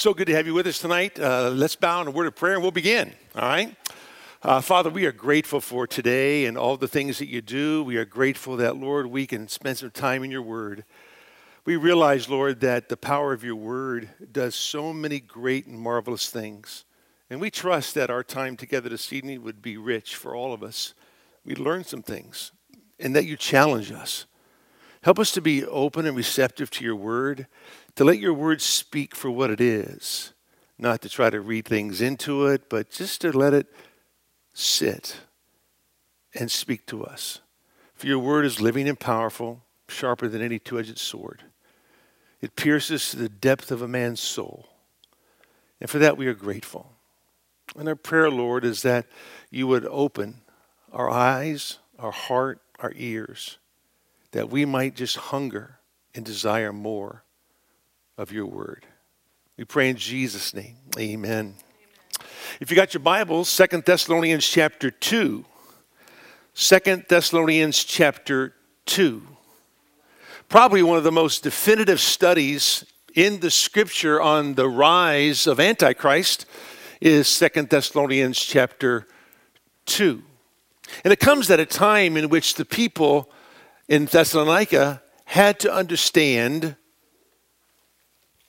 So good to have you with us tonight. Uh, let's bow in a word of prayer and we'll begin. All right. Uh, Father, we are grateful for today and all the things that you do. We are grateful that, Lord, we can spend some time in your word. We realize, Lord, that the power of your word does so many great and marvelous things. And we trust that our time together this evening would be rich for all of us. We learn some things and that you challenge us. Help us to be open and receptive to your word, to let your word speak for what it is, not to try to read things into it, but just to let it sit and speak to us. For your word is living and powerful, sharper than any two edged sword. It pierces to the depth of a man's soul. And for that we are grateful. And our prayer, Lord, is that you would open our eyes, our heart, our ears, that we might just hunger and desire more of your word. We pray in Jesus' name. Amen. If you got your Bibles, Second Thessalonians chapter 2. 2 Thessalonians chapter 2. Probably one of the most definitive studies in the scripture on the rise of Antichrist is Second Thessalonians chapter 2. And it comes at a time in which the people in Thessalonica had to understand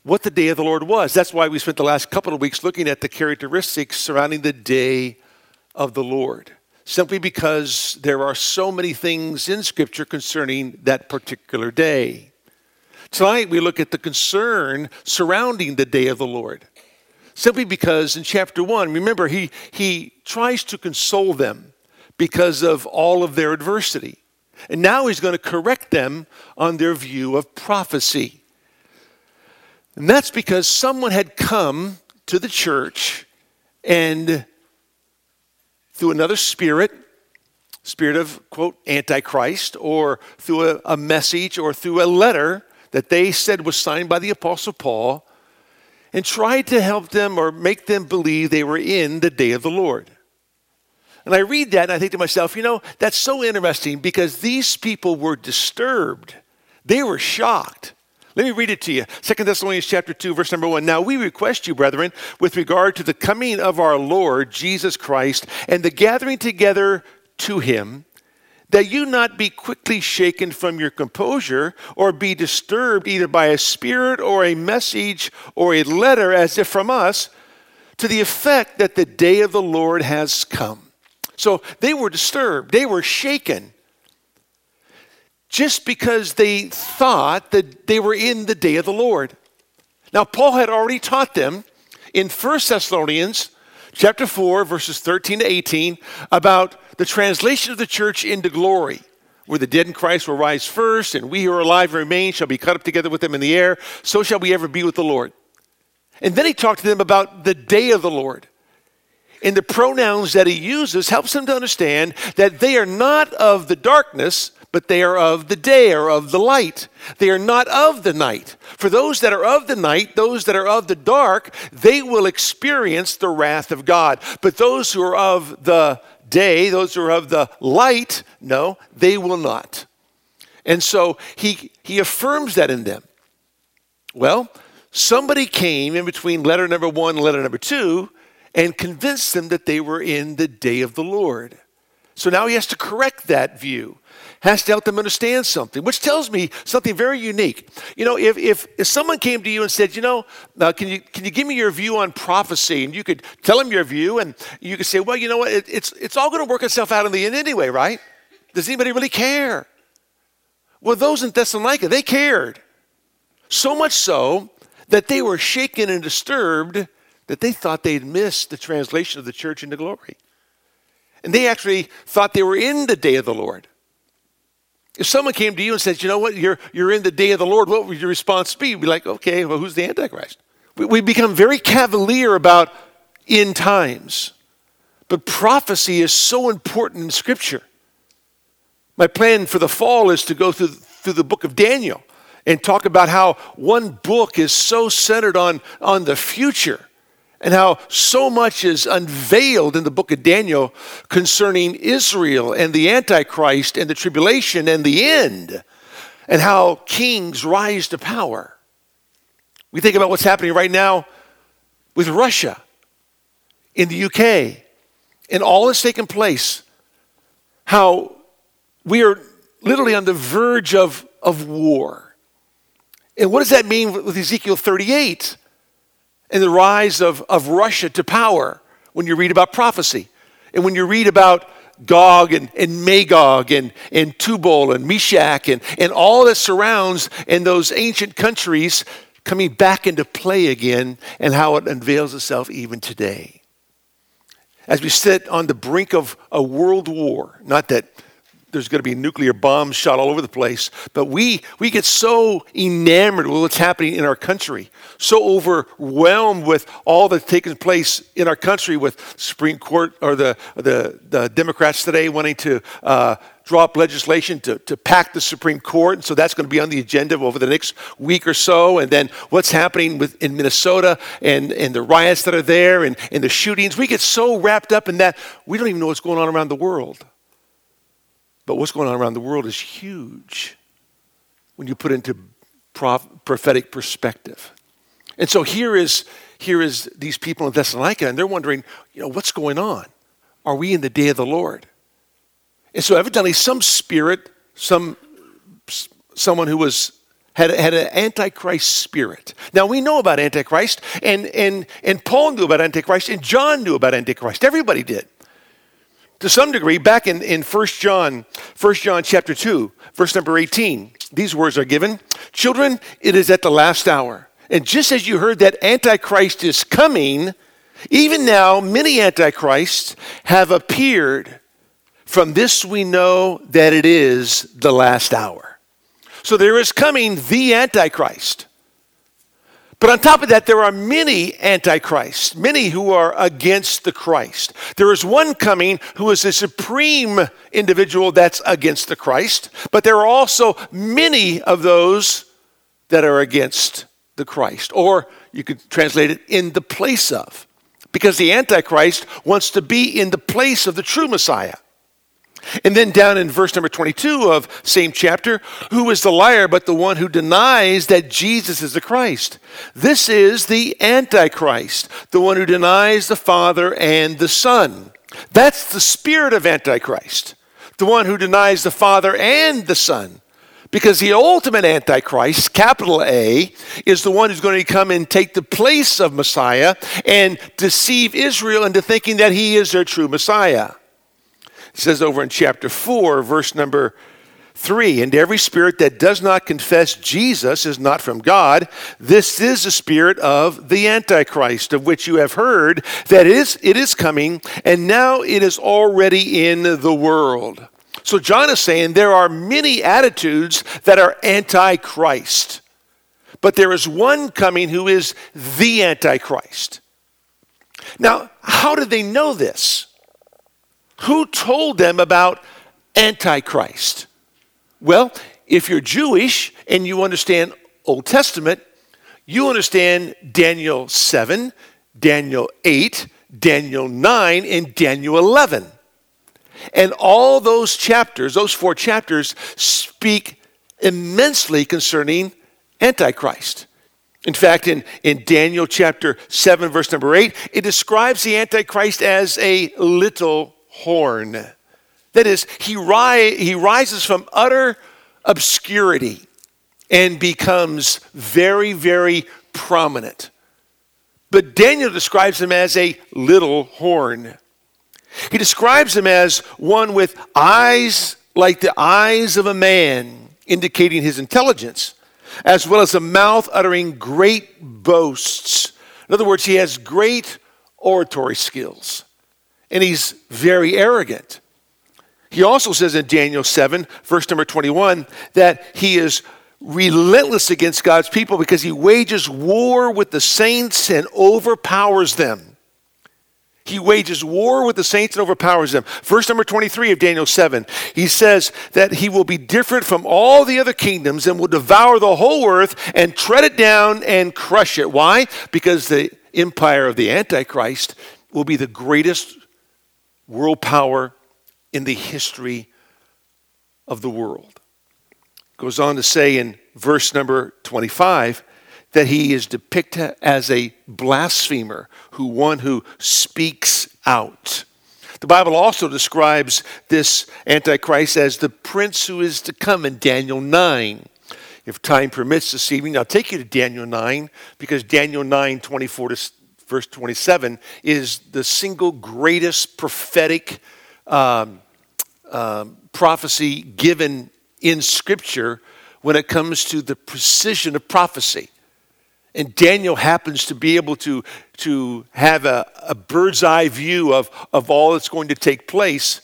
what the day of the Lord was. That's why we spent the last couple of weeks looking at the characteristics surrounding the day of the Lord. Simply because there are so many things in Scripture concerning that particular day. Tonight we look at the concern surrounding the day of the Lord. Simply because in chapter 1, remember, he, he tries to console them because of all of their adversity. And now he's going to correct them on their view of prophecy. And that's because someone had come to the church and through another spirit, spirit of, quote, Antichrist, or through a, a, message or through a letter that they said was signed by the Apostle Paul, and tried to help them or make them believe they were in the day of the Lord. And I read that and I think to myself, you know, that's so interesting because these people were disturbed. They were shocked. Let me read it to you. 2 Thessalonians chapter 2, verse number 1. Now we request you, brethren, with regard to the coming of our Lord Jesus Christ and the gathering together to him, that you not be quickly shaken from your composure or be disturbed either by a spirit or a message or a letter as if from us, to the effect that the day of the Lord has come. So they were disturbed, they were shaken just because they thought that they were in the day of the Lord. Now, Paul had already taught them in 1 Thessalonians chapter 4, verses 13 to 18, about the translation of the church into glory, where the dead in Christ will rise first, and we who are alive and remain shall be cut up together with them in the air. So shall we ever be with the Lord. And then he talked to them about the day of the Lord. And the pronouns that he uses helps them to understand that they are not of the darkness, but they are of the day or of the light. They are not of the night. For those that are of the night, those that are of the dark, they will experience the wrath of God. But those who are of the day, those who are of the light, no, they will not. And so he, he affirms that in them. Well, somebody came in between letter number one and letter number two and convinced them that they were in the day of the Lord. So now he has to correct that view has to help them understand something, which tells me something very unique. You know, if, if, if someone came to you and said, you know, uh, can, you, can you give me your view on prophecy? And you could tell them your view, and you could say, well, you know what, it, it's, it's all going to work itself out in the end anyway, right? Does anybody really care? Well, those in Thessalonica, they cared. So much so that they were shaken and disturbed that they thought they'd missed the translation of the church into glory. And they actually thought they were in the day of the Lord. If someone came to you and said, you know what, you're, you're in the day of the Lord, what would your response be? You'd be like, okay, well, who's the Antichrist? We, we become very cavalier about end times. But prophecy is so important in Scripture. My plan for the fall is to go through, through the book of Daniel and talk about how one book is so centered on, on the future and how so much is unveiled in the book of Daniel concerning Israel and the Antichrist and the tribulation and the end, and how kings rise to power. We think about what's happening right now with Russia, in the UK, and all that's taken place, how we are literally on the verge of, of war. And what does that mean with Ezekiel 38 and the rise of, of Russia to power when you read about prophecy? And when you read about Gog and, and Magog and, and Tubal and Meshech and, and all that surrounds and those ancient countries coming back into play again and how it unveils itself even today. As we sit on the brink of a world war, not that there's going to be nuclear bombs shot all over the place. But we, we get so enamored with what's happening in our country, so overwhelmed with all that's taking place in our country with Supreme Court or the, the, the Democrats today wanting to uh, draw up legislation to, to pack the Supreme Court. And so that's going to be on the agenda over the next week or so. And then what's happening with, in Minnesota and, and the riots that are there and, and the shootings. We get so wrapped up in that, we don't even know what's going on around the world. But what's going on around the world is huge when you put into prophetic perspective. And so here is, here is these people in Thessalonica, and they're wondering, you know, what's going on? Are we in the day of the Lord? And so evidently some spirit, some someone who was had, had an antichrist spirit. Now we know about antichrist, and, and, and Paul knew about antichrist, and John knew about antichrist. Everybody did to some degree, back in, in 1 John, 1 John chapter 2, verse number 18, these words are given. Children, it is at the last hour. And just as you heard that Antichrist is coming, even now many Antichrists have appeared. From this we know that it is the last hour. So there is coming the Antichrist. But on top of that, there are many antichrists, many who are against the Christ. There is one coming who is a supreme individual that's against the Christ, but there are also many of those that are against the Christ. Or you could translate it in the place of, because the Antichrist wants to be in the place of the true Messiah. And then down in verse number 22 of same chapter, who is the liar but the one who denies that Jesus is the Christ? This is the Antichrist, the one who denies the Father and the Son. That's the spirit of Antichrist, the one who denies the Father and the Son. Because the ultimate Antichrist, capital A, is the one who's going to come and take the place of Messiah and deceive Israel into thinking that he is their true Messiah. Says over in chapter 4, verse number 3 And every spirit that does not confess Jesus is not from God. This is the spirit of the Antichrist, of which you have heard that it is, it is coming, and now it is already in the world. So John is saying there are many attitudes that are Antichrist, but there is one coming who is the Antichrist. Now, how did they know this? Who told them about Antichrist? Well, if you're Jewish and you understand Old Testament, you understand Daniel 7, Daniel 8, Daniel 9, and Daniel 11. And all those chapters, those four chapters, speak immensely concerning Antichrist. In fact, in, in Daniel chapter 7, verse number 8, it describes the Antichrist as a little horn. That is, he, ri- he rises from utter obscurity and becomes very, very prominent. But Daniel describes him as a little horn. He describes him as one with eyes like the eyes of a man, indicating his intelligence, as well as a mouth uttering great boasts. In other words, he has great oratory skills and he's very arrogant. He also says in Daniel 7, verse number 21, that he is relentless against God's people because he wages war with the saints and overpowers them. He wages war with the saints and overpowers them. Verse number 23 of Daniel 7, he says that he will be different from all the other kingdoms and will devour the whole earth and tread it down and crush it. Why? Because the empire of the Antichrist will be the greatest world power in the history of the world. Goes on to say in verse number 25 that he is depicted as a blasphemer, who one who speaks out. The Bible also describes this Antichrist as the prince who is to come in Daniel 9. If time permits this evening, I'll take you to Daniel 9 because Daniel 9, 24 to verse 27 is the single greatest prophetic um, um, prophecy given in Scripture when it comes to the precision of prophecy. And Daniel happens to be able to, to have a, a bird's eye view of, of all that's going to take place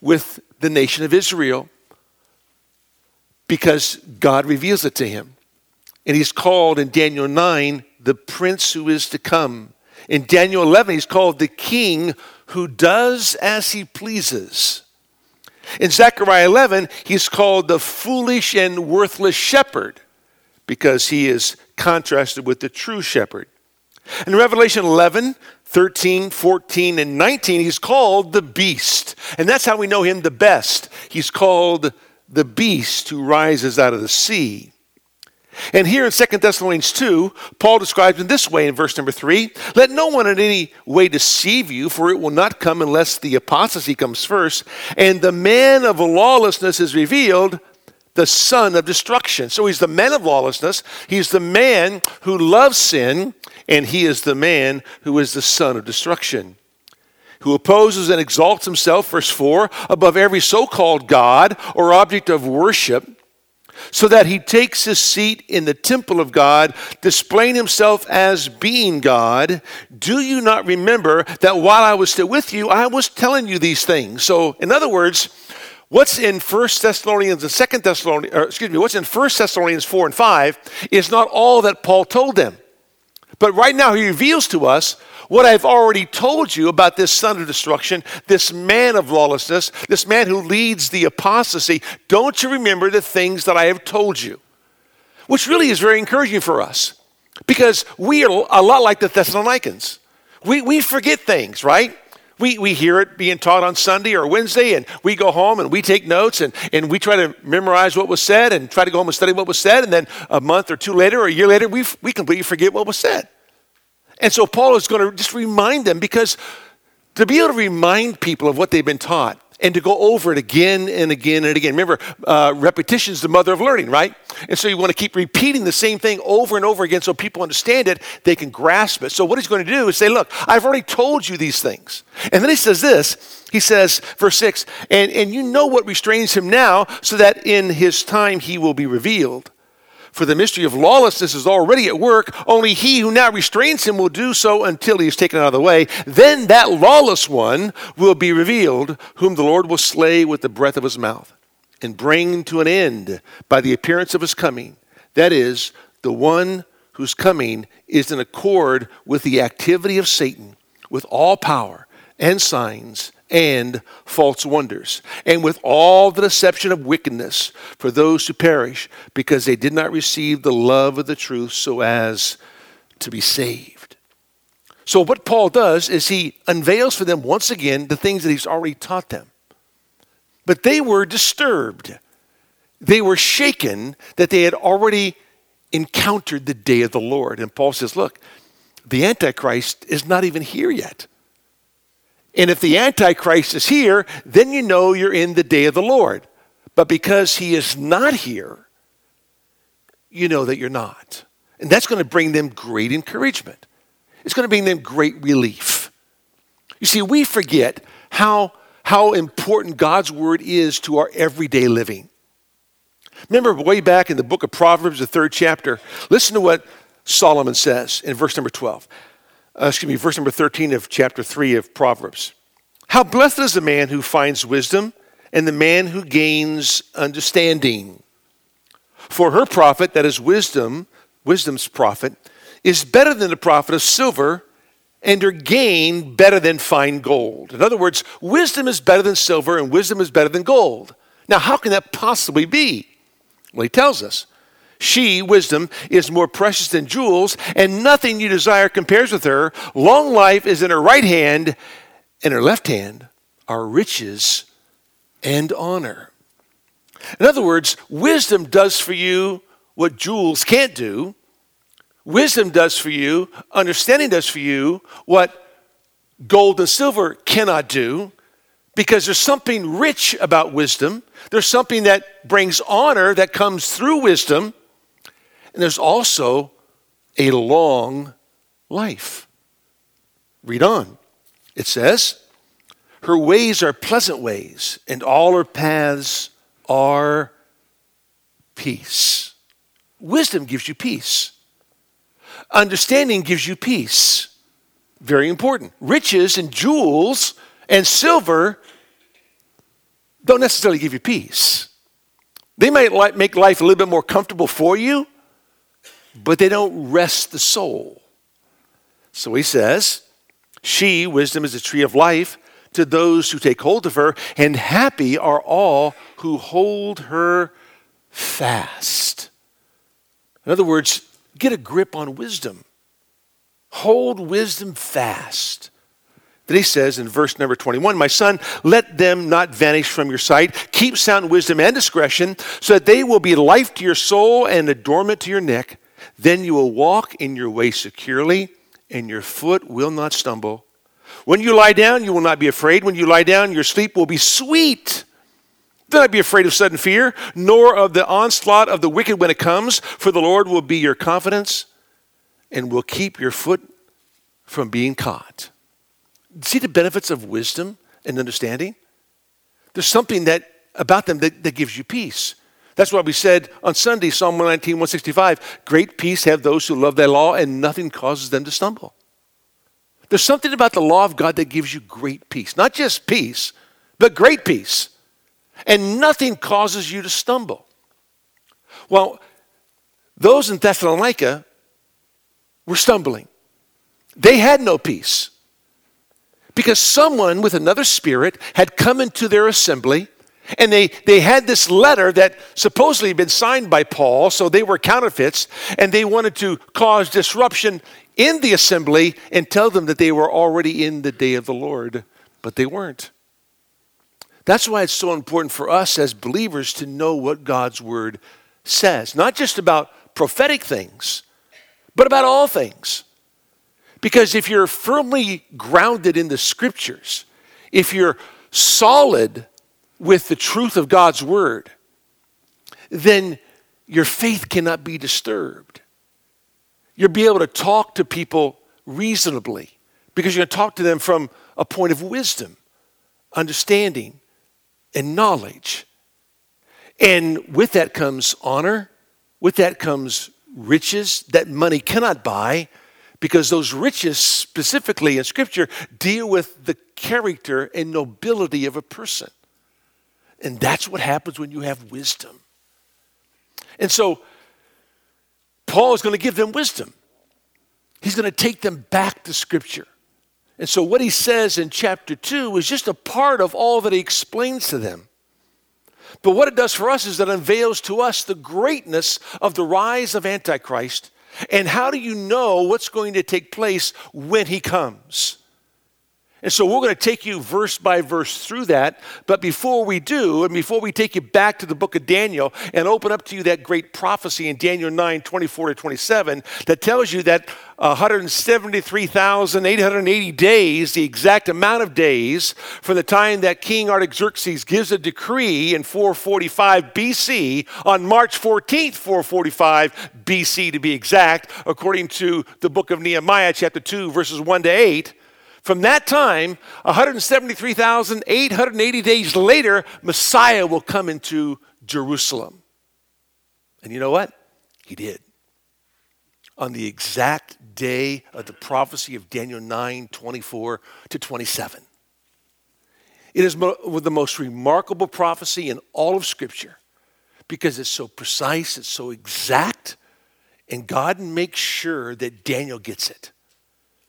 with the nation of Israel because God reveals it to him. And he's called in Daniel 9 the prince who is to come. In Daniel 11, he's called the king who does as he pleases. In Zechariah 11, he's called the foolish and worthless shepherd because he is contrasted with the true shepherd. In Revelation 11, 13, 14, and 19, he's called the beast. And that's how we know him the best. He's called the beast who rises out of the sea. And here in 2 Thessalonians 2, Paul describes in this way in verse number 3 Let no one in any way deceive you, for it will not come unless the apostasy comes first, and the man of lawlessness is revealed, the son of destruction. So he's the man of lawlessness, he's the man who loves sin, and he is the man who is the son of destruction. Who opposes and exalts himself, verse 4, above every so called God or object of worship so that he takes his seat in the temple of God, displaying himself as being God. Do you not remember that while I was still with you, I was telling you these things? So, in other words, what's in 1 Thessalonians and 2 Thessalonians, excuse me, what's in 1 Thessalonians 4 and 5 is not all that Paul told them. But right now, he reveals to us what I've already told you about this son of destruction, this man of lawlessness, this man who leads the apostasy. Don't you remember the things that I have told you? Which really is very encouraging for us because we are a lot like the Thessalonians. We, we forget things, right? We, we hear it being taught on Sunday or Wednesday, and we go home and we take notes and, and we try to memorize what was said and try to go home and study what was said. And then a month or two later or a year later, we, we completely forget what was said. And so Paul is going to just remind them because to be able to remind people of what they've been taught and to go over it again and again and again. Remember, uh, repetition is the mother of learning, right? And so you want to keep repeating the same thing over and over again so people understand it, they can grasp it. So what he's going to do is say, Look, I've already told you these things. And then he says this he says, verse 6, and, and you know what restrains him now, so that in his time he will be revealed. For the mystery of lawlessness is already at work, only he who now restrains him will do so until he is taken out of the way. Then that lawless one will be revealed, whom the Lord will slay with the breath of his mouth, and bring to an end by the appearance of his coming. That is, the one whose coming is in accord with the activity of Satan, with all power and signs and false wonders, and with all the deception of wickedness for those who perish, because they did not receive the love of the truth so as to be saved. So, what Paul does is he unveils for them once again the things that he's already taught them. But they were disturbed, they were shaken that they had already encountered the day of the Lord. And Paul says, Look, the Antichrist is not even here yet. And if the Antichrist is here, then you know you're in the day of the Lord. But because he is not here, you know that you're not. And that's going to bring them great encouragement. It's going to bring them great relief. You see, we forget how, how important God's word is to our everyday living. Remember way back in the book of Proverbs, the third chapter, listen to what Solomon says in verse number 12 uh, excuse me, verse number 13 of chapter 3 of Proverbs. How blessed is the man who finds wisdom and the man who gains understanding. For her profit, that is wisdom, wisdom's profit, is better than the profit of silver, and her gain better than fine gold. In other words, wisdom is better than silver, and wisdom is better than gold. Now, how can that possibly be? Well, he tells us she, wisdom, is more precious than jewels, and nothing you desire compares with her. Long life is in her right hand, and her left hand are riches and honor. In other words, wisdom does for you what jewels can't do, Wisdom does for you, understanding does for you what gold and silver cannot do because there's something rich about wisdom. There's something that brings honor that comes through wisdom. And there's also a long life. Read on. It says, Her ways are pleasant ways, and all her paths are peace. Wisdom gives you peace. Understanding gives you peace. Very important. Riches and jewels and silver don't necessarily give you peace. They might make life a little bit more comfortable for you, but they don't rest the soul. So he says, She, wisdom, is a tree of life to those who take hold of her, and happy are all who hold her fast. In other words, get a grip on wisdom. Hold wisdom fast. Then he says in verse number 21 My son, let them not vanish from your sight. Keep sound wisdom and discretion, so that they will be life to your soul and adornment to your neck. Then you will walk in your way securely, and your foot will not stumble. When you lie down, you will not be afraid. When you lie down, your sleep will be sweet. Do not be afraid of sudden fear, nor of the onslaught of the wicked when it comes, for the Lord will be your confidence and will keep your foot from being caught. See the benefits of wisdom and understanding? There's something that about them that, that gives you peace. That's why we said on Sunday, Psalm 119, 165, great peace have those who love thy law, and nothing causes them to stumble. There's something about the law of God that gives you great peace. Not just peace, but great peace. And nothing causes you to stumble. Well, those in Thessalonica were stumbling. They had no peace because someone with another spirit had come into their assembly and they, they had this letter that supposedly had been signed by Paul, so they were counterfeits, and they wanted to cause disruption in the assembly and tell them that they were already in the day of the Lord, but they weren't. That's why it's so important for us as believers to know what God's word says, not just about prophetic things, but about all things. Because if you're firmly grounded in the scriptures, if you're solid with the truth of God's word, then your faith cannot be disturbed. You'll be able to talk to people reasonably because you're going to talk to them from a point of wisdom, understanding, and knowledge. And with that comes honor, with that comes riches that money cannot buy because those riches, specifically in Scripture, deal with the character and nobility of a person. And that's what happens when you have wisdom. And so, Paul is going to give them wisdom. He's going to take them back to Scripture. And so, what he says in chapter 2 is just a part of all that he explains to them. But what it does for us is that it unveils to us the greatness of the rise of Antichrist and how do you know what's going to take place when he comes? And so we're going to take you verse by verse through that. But before we do, and before we take you back to the book of Daniel and open up to you that great prophecy in Daniel 9 24 to 27 that tells you that 173,880 days, the exact amount of days from the time that King Artaxerxes gives a decree in 445 BC on March 14th, 445 BC to be exact, according to the book of Nehemiah, chapter 2, verses 1 to 8 from that time, 173,880 days later, Messiah will come into Jerusalem. And you know what? He did. On the exact day of the prophecy of Daniel 9 24 to 27. It is mo- the most remarkable prophecy in all of Scripture because it's so precise, it's so exact, and God makes sure that Daniel gets it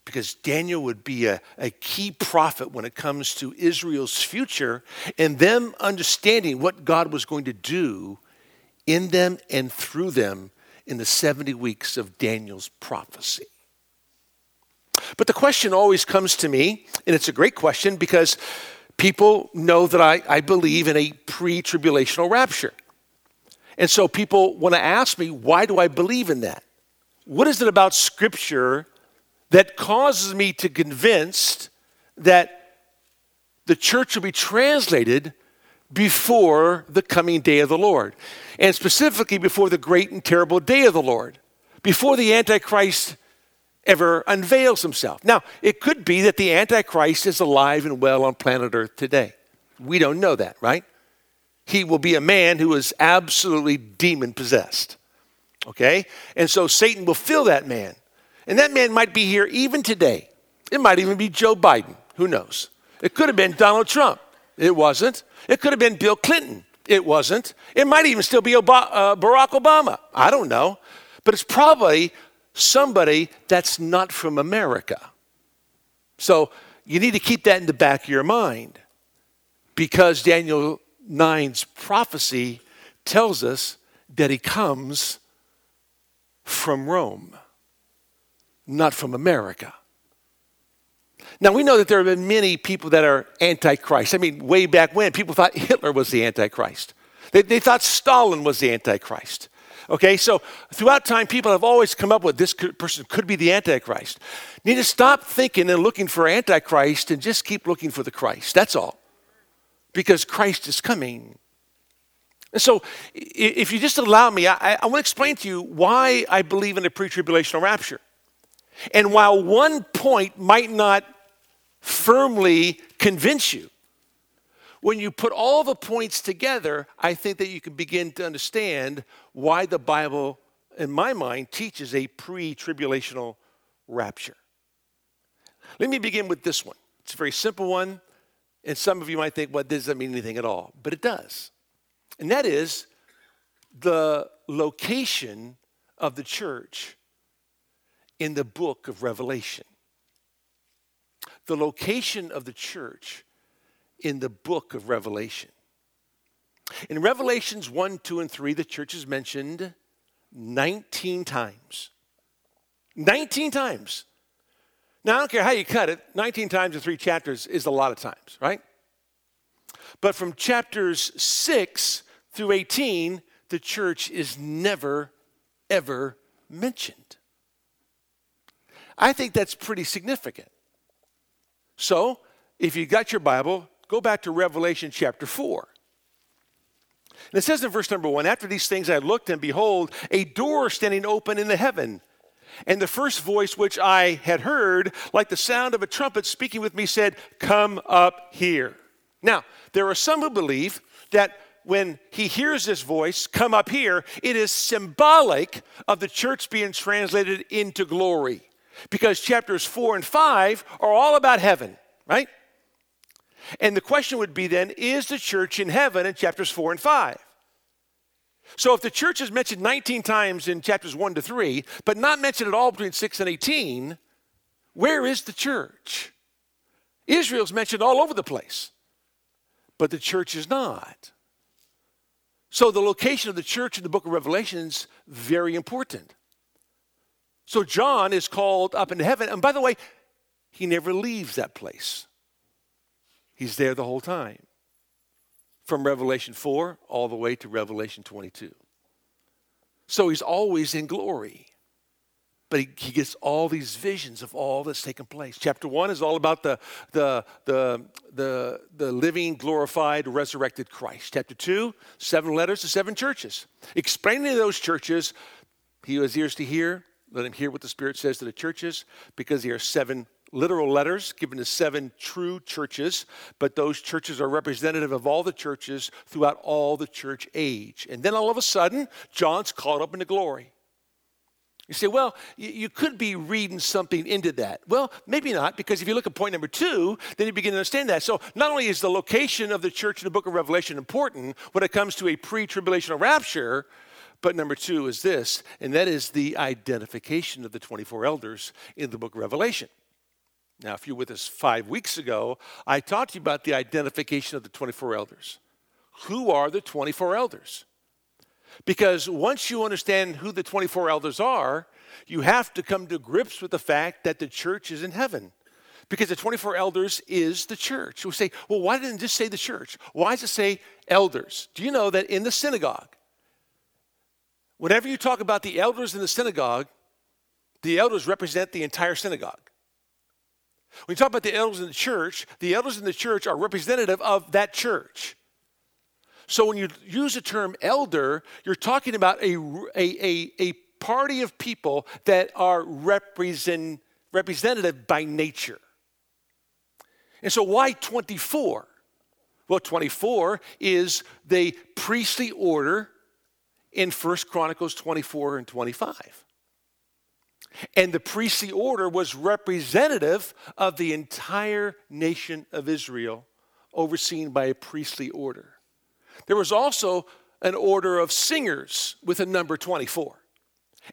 because Daniel would be a, a key prophet when it comes to Israel's future and them understanding what God was going to do in them and through them in the 70 weeks of Daniel's prophecy. But the question always comes to me, and it's a great question because people know that I, I believe in a pre tribulational rapture. And so people want to ask me, why do I believe in that? what is it about Scripture that causes me to convinced that the church will be translated before the coming day of the Lord, and specifically before the great and terrible day of the Lord, before the Antichrist ever unveils himself. Now, it could be that the Antichrist is alive and well on planet Earth today. We don't know that, right? He will be a man who is absolutely demon possessed. Okay? And so Satan will fill that man. And that man might be here even today. It might even be Joe Biden. Who knows? It could have been Donald Trump. It wasn't. It could have been Bill Clinton. It wasn't. It might even still be uh, Barack Obama. I don't know. But it's probably somebody that's not from America. So you need to keep that in the back of your mind because Daniel 9's prophecy tells us that he comes from Rome, not from America. Now, we know that there have been many people that are antichrist. I mean, way back when, people thought Hitler was the antichrist, they, they thought Stalin was the antichrist. Okay, so throughout time, people have always come up with this person could be the Antichrist. You need to stop thinking and looking for Antichrist and just keep looking for the Christ. That's all. Because Christ is coming. And so, if you just allow me, I, I want to explain to you why I believe in a pre tribulational rapture. And while one point might not firmly convince you, when you put all the points together, I think that you can begin to understand why the Bible, in my mind, teaches a pre tribulational rapture. Let me begin with this one. It's a very simple one, and some of you might think, well, this doesn't mean anything at all, but it does. And that is the location of the church in the book of Revelation. The location of the church in the book of Revelation. In Revelations 1, 2, and 3, the church is mentioned 19 times. 19 times. Now, I don't care how you cut it, 19 times in three chapters is a lot of times, right? But from chapters 6 through 18, the church is never, ever mentioned. I think that's pretty significant. So, if you got your Bible, go back to Revelation chapter 4. And it says in verse number 1 After these things I looked, and behold, a door standing open in the heaven. And the first voice which I had heard, like the sound of a trumpet speaking with me, said, Come up here. Now, there are some who believe that when he hears this voice come up here, it is symbolic of the church being translated into glory. Because chapters four and five are all about heaven, right? And the question would be then is the church in heaven in chapters four and five? So if the church is mentioned 19 times in chapters 1 to 3, but not mentioned at all between 6 and 18, where is the church? Israel's mentioned all over the place, but the church is not. So the location of the church in the book of Revelation is very important. So John is called up into heaven. And by the way, he never leaves that place, he's there the whole time. From Revelation 4 all the way to Revelation 22. So he's always in glory but he, he, gets all these visions of all that's taken place. Chapter one is all about the, the, the, the, the living, glorified, resurrected Christ. Chapter two, seven letters to seven churches, explaining to those churches, he who has ears to hear, let him hear what the Spirit says to the churches, because there are seven literal letters given to seven true churches, but those churches are representative of all the churches throughout all the church age. And then all of a sudden, John's caught up into glory. You say, well, you could be reading something into that. Well, maybe not, because if you look at point number two, then you begin to understand that. So, not only is the location of the church in the book of Revelation important when it comes to a pre tribulational rapture, but number two is this, and that is the identification of the 24 elders in the book of Revelation. Now, if you were with us five weeks ago, I talked to you about the identification of the 24 elders. Who are the 24 elders? Because once you understand who the 24 elders are, you have to come to grips with the fact that the church is in heaven. Because the 24 elders is the church. We say, well, why didn't it just say the church? Why does it say elders? Do you know that in the synagogue, whenever you talk about the elders in the synagogue, The elders represent the entire synagogue. When you talk about the elders in the church, the elders in the church are representative of that church. So when you use the term elder, you're talking about a, a, a, a party of people that are represent, representative by nature. And so why 24? Well, 24 is the priestly order in First Chronicles 24 and 25. And the priestly order was representative of the entire nation of Israel, overseen by a priestly order. There was also an order of singers with a number 24.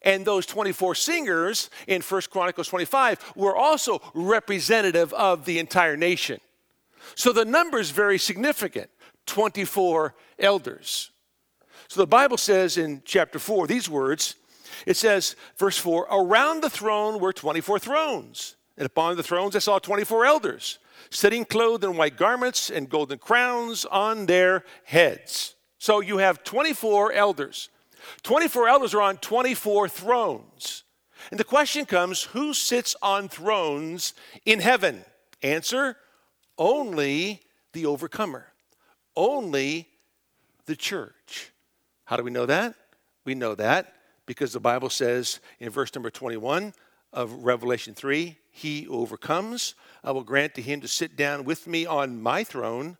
And those 24 singers in First Chronicles 25 were also representative of the entire nation. So the number is very significant 24 elders. So the Bible says in chapter 4 these words it says, verse 4 Around the throne were 24 thrones, and upon the thrones I saw 24 elders, sitting clothed in white garments and golden crowns on their heads. So you have 24 elders. 24 elders are on 24 thrones. And the question comes who sits on thrones in heaven? Answer only the overcomer, only the church. How do we know that? We know that because the Bible says in verse number 21 of Revelation 3 He overcomes, I will grant to him to sit down with me on my throne,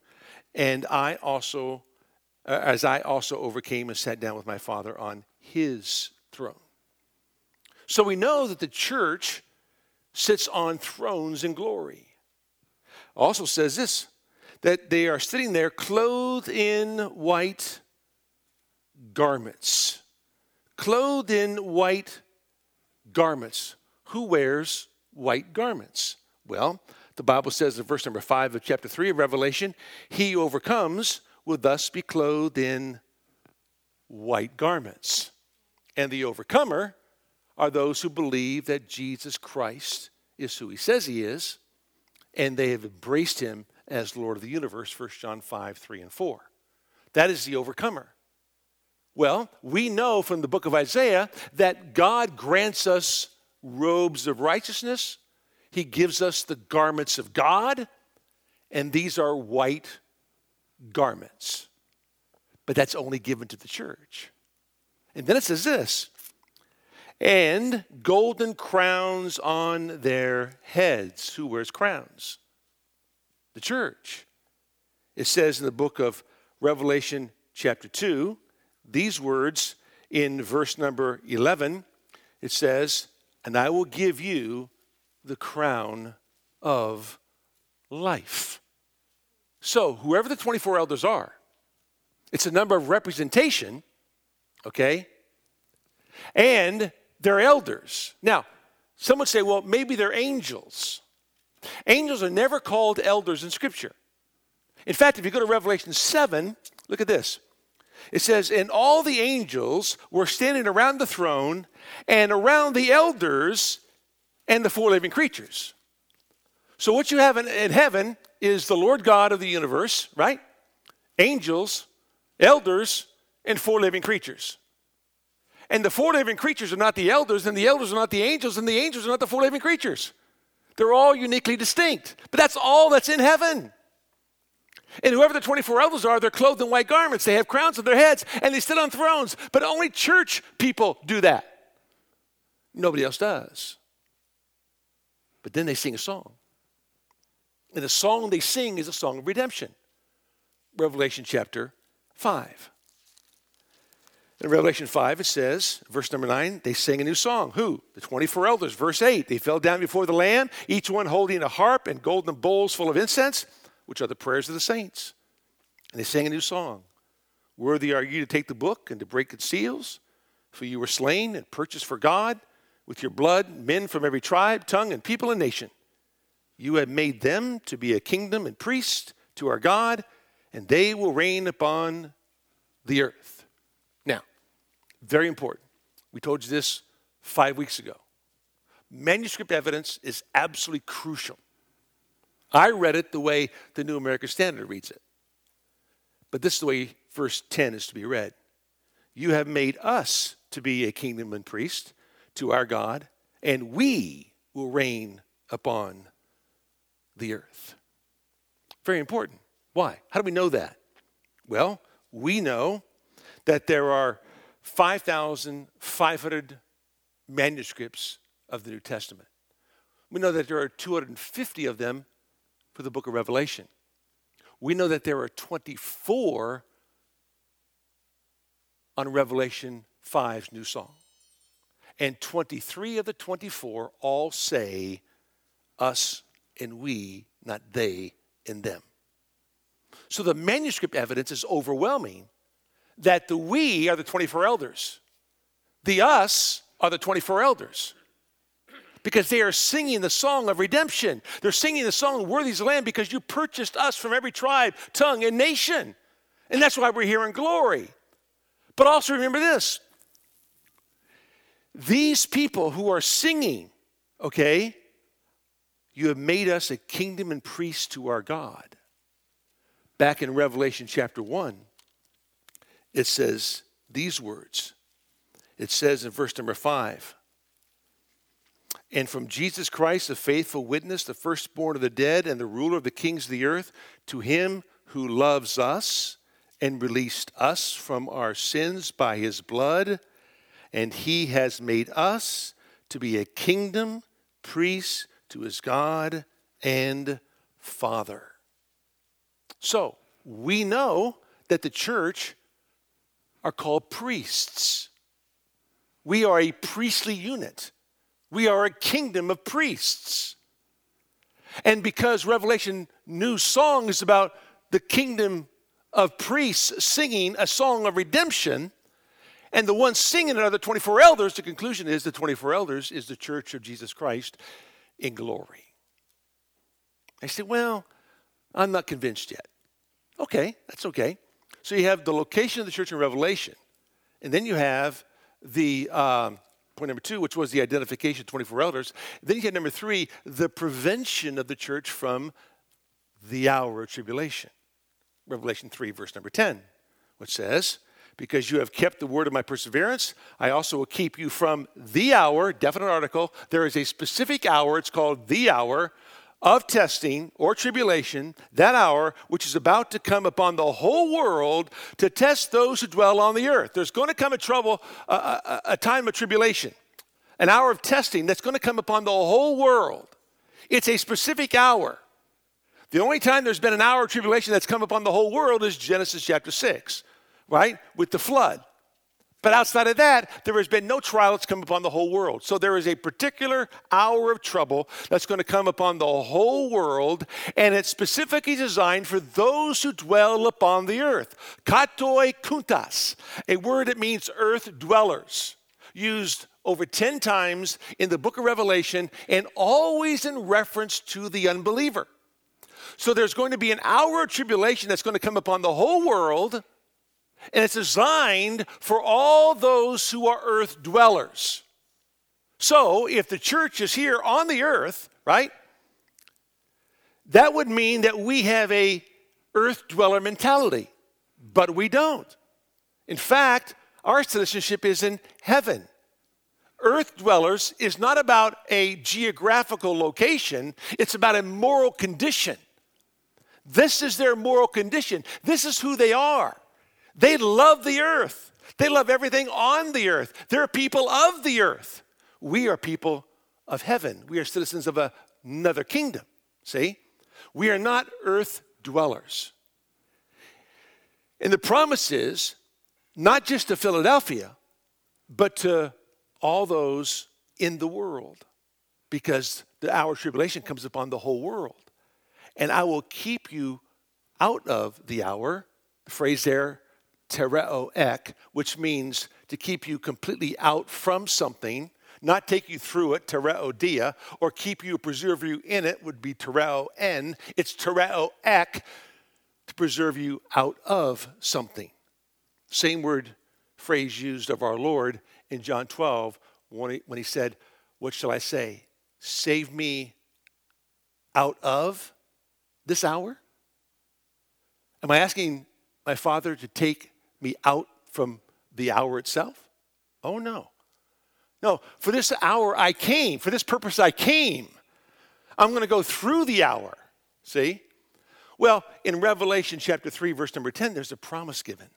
and I also, uh, as I also overcame and sat down with my Father on his throne. So we know that the church sits on thrones in glory. Also says this that they are sitting there clothed in white garments. Clothed in white garments. Who wears white garments? Well, the Bible says in verse number 5 of chapter 3 of Revelation, he overcomes will thus be clothed in white garments. And the overcomer are those who believe that Jesus Christ is who he says he is, and they have embraced him as Lord of the universe, 1 John 5, 3, and 4. That is the overcomer. Well, we know from the book of Isaiah that God grants us robes of righteousness, He gives us the garments of God, and these are white garments. But that's only given to the church. And then it says this and golden crowns on their heads. Who wears crowns? The church. It says in the book of Revelation, chapter 2, these words in verse number 11 it says, And I will give you the crown of life. So, whoever the 24 elders are, it's a number of representation, okay? And they're elders. Now, some would say, well, maybe they're angels. Angels are never called elders in Scripture. In fact, if you go to Revelation 7, look at this. It says, And all the angels were standing around the throne and around the elders and the four living creatures. So, what you have in, in heaven is the Lord God of the universe, right? Angels, elders, and four living creatures. And the four living creatures are not the elders, and the elders are not the angels, and the angels are not the four living creatures. They're all uniquely distinct. But that's all that's in heaven. And whoever the 24 elders are, they're clothed in white garments. They have crowns on their heads, and they sit on thrones. But only church people do that. Nobody else does. But then they sing a song. And the song they sing is a song of redemption. Revelation chapter 5. In Revelation 5, it says, verse number 9, they sang a new song. Who? The 24 elders. Verse 8, they fell down before the Lamb, each one holding a harp and golden bowls full of incense, which are the prayers of the saints. And they sang a new song. Worthy are you to take the book and to break its seals, for you were slain and purchased for God with your blood men from every tribe, tongue, and people and nation. You have made them to be a kingdom and priests to our God, and they will reign upon the earth. Now, very important. We told you this five weeks ago. Manuscript evidence is absolutely crucial. I read it the way the New American Standard reads it. But this is the way verse 10 is to be read. You have made us to be a kingdom and priest to our God, and we will reign upon the earth. Very important. Why? How do we know that? Well, we know that there are 5,500 manuscripts of the New Testament. We know that there are 250 of them for the book of Revelation. We know that there are 24 on Revelation 5's new song. And 23 of the 24 all say us and we, not they and them. So the manuscript evidence is overwhelming that the we are the 24 elders, the us are the 24 elders. Because they are singing the song of redemption. They're singing the song, Worthy is the Lamb, because you purchased us from every tribe, tongue, and nation. And that's why we're here in glory. But also remember this these people who are singing, okay, you have made us a kingdom and priests to our God. Back in Revelation chapter 1, it says these words. It says in verse number 5 And from Jesus Christ, the faithful witness, the firstborn of the dead, and the ruler of the kings of the earth, to him who loves us and released us from our sins by his blood, and he has made us to be a kingdom, priests to his God and Father. So, we know that the church are called priests. We are a priestly unit. We are a kingdom of priests. And because Revelation New Song is about the kingdom of priests singing a song of redemption, and the ones singing it are the 24 elders, the conclusion is the 24 elders is the church of Jesus Christ in glory. I say, well, I'm not convinced yet. Okay, that's okay. So you have the location of the church in Revelation, and then you have the um, point number two, which was the identification of 24 elders. Then you had number three, the prevention of the church from the hour of tribulation. Revelation 3, verse number 10, which says, Because you have kept the word of my perseverance, I also will keep you from the hour, definite article. There is a specific hour, it's called the hour of testing or tribulation, that hour which is about to come upon the whole world to test those who dwell on the earth. There's going to come a trouble, a, a, a time of tribulation, an hour of testing that's going to come upon the whole world. It's a specific hour. The only time there's been an hour of tribulation that's come upon the whole world is Genesis chapter 6, right? With the flood. But outside of that, there has been no trial that's come upon the whole world. So there is a particular hour of trouble that's going to come upon the whole world, and it's specifically designed for those who dwell upon the earth. Katoikountas, a word that means earth dwellers, used over 10 times in the book of Revelation and always in reference to the unbeliever. So there's going to be an hour of tribulation that's going to come upon the whole world, and it's designed for all those who are earth dwellers. So if the church is here on the earth, right? That would mean that we have a earth dweller mentality, but we don't. In fact, our citizenship is in heaven. Earth dwellers is not about a geographical location, it's about a moral condition. This is their moral condition. This is who they are. They love the earth. They love everything on the earth. They're people of the earth. We are people of heaven. We are citizens of another kingdom. See? We are not earth dwellers. And the promise is not just to Philadelphia, but to all those in the world, because the hour of tribulation comes upon the whole world and I will keep you out of the hour. The phrase there, tereo ek, which means to keep you completely out from something, not take you through it, tereo dia, or keep you, preserve you in it would be tereo en. It's tereo ek, to preserve you out of something. Same word, phrase used of our Lord in John 12 when he, when he said, What shall I say? Save me out of this hour? Am I asking my Father to take me out from the hour itself? Oh, no. No, for this hour I came, for this purpose I came. I'm going to go through the hour. See? Well, in Revelation chapter 3, verse number 10, there's a promise given.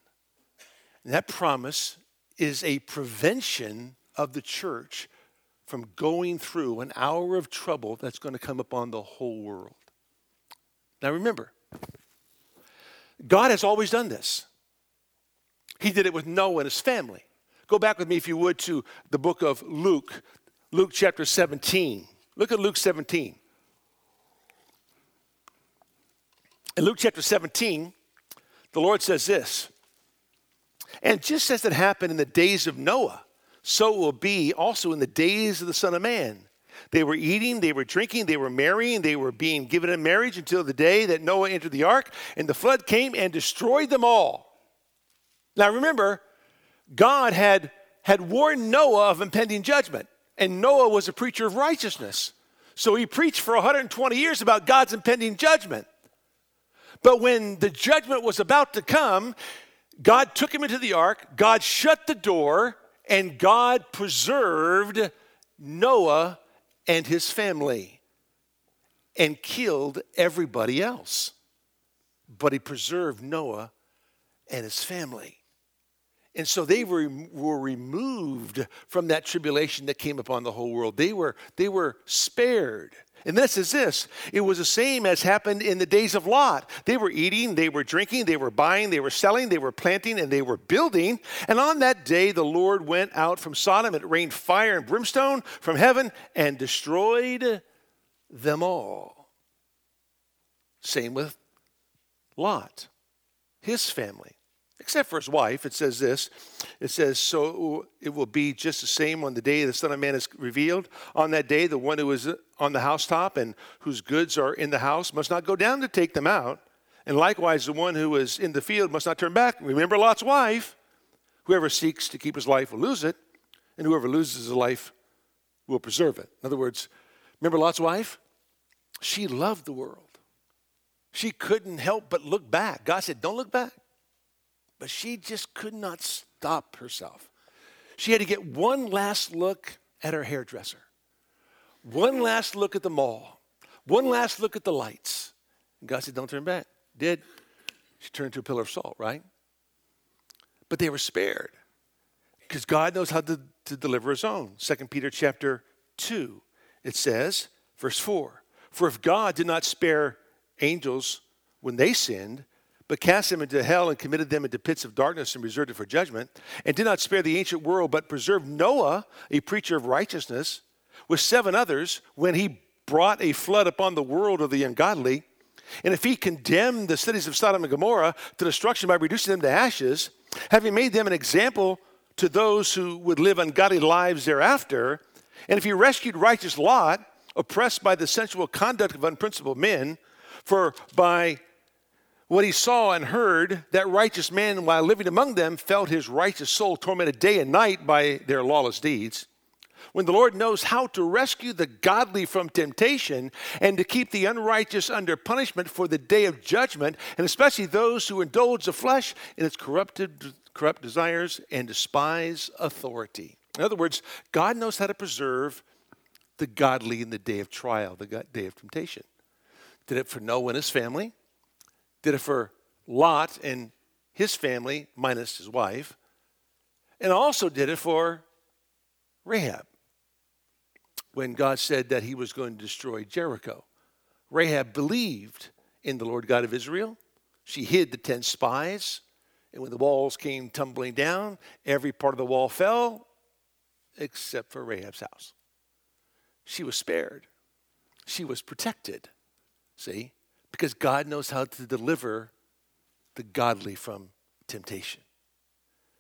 And that promise is a prevention of the church from going through an hour of trouble that's going to come upon the whole world. Now remember, God has always done this. He did it with Noah and his family. Go back with me, if you would, to the book of Luke, Luke chapter 17. Look at Luke 17. In Luke chapter 17, the Lord says this And just as it happened in the days of Noah, so will be also in the days of the Son of Man. They were eating, they were drinking, they were marrying, they were being given in marriage until the day that Noah entered the ark, and the flood came and destroyed them all. Now remember, God had, had warned Noah of impending judgment, and Noah was a preacher of righteousness. So he preached for 120 years about God's impending judgment. But when the judgment was about to come, God took him into the ark, God shut the door, and God preserved Noah and his family and killed everybody else. But he preserved Noah and his family. And so they were, were removed from that tribulation that came upon the whole world. They were, they were spared. And this is this it was the same as happened in the days of Lot. They were eating, they were drinking, they were buying, they were selling, they were planting, and they were building. And on that day, the Lord went out from Sodom. It rained fire and brimstone from heaven and destroyed them all. Same with Lot, his family except for his wife. It says this it says, So it will be just the same on the day the Son of Man is revealed. On that day, the one who is on the housetop and whose goods are in the house must not go down to take them out. And likewise, the one who is in the field must not turn back. Remember Lot's wife. Whoever seeks to keep his life will lose it, and whoever loses his life will preserve it. In other words, remember Lot's wife? She loved the world. She couldn't help but look back. God said, Don't look back. But she just could not stop herself. She had to get one last look at her hairdresser, one last look at the mall, one last look at the lights. And God said, Don't turn back. Did. She turned to a pillar of salt, right? But they were spared because God knows how to, to deliver his own. 2 Peter chapter 2, it says, verse 4 For if God did not spare angels when they sinned, but cast them into hell and committed them into pits of darkness and reserved it for judgment, and did not spare the ancient world, but preserved Noah, a preacher of righteousness, with seven others, when he brought a flood upon the world of the ungodly. And if he condemned the cities of Sodom and Gomorrah to destruction by reducing them to ashes, having made them an example to those who would live ungodly lives thereafter, and if he rescued righteous Lot, oppressed by the sensual conduct of unprincipled men, for by what he saw and heard, that righteous man, while living among them, felt his righteous soul tormented day and night by their lawless deeds. When the Lord knows how to rescue the godly from temptation and to keep the unrighteous under punishment for the day of judgment, and especially those who indulge the flesh in its corrupted, corrupt desires and despise authority. In other words, God knows how to preserve the godly in the day of trial, the day of temptation. Did it for Noah and his family did it for Lot and his family, minus his wife, and also did it for Rahab when God said that he was going to destroy Jericho. Rahab believed in the Lord God of Israel. She hid the ten spies, and when the walls came tumbling down, every part of the wall fell except for Rahab's house. She was spared, she was protected. See? Because God knows how to deliver the godly from temptation.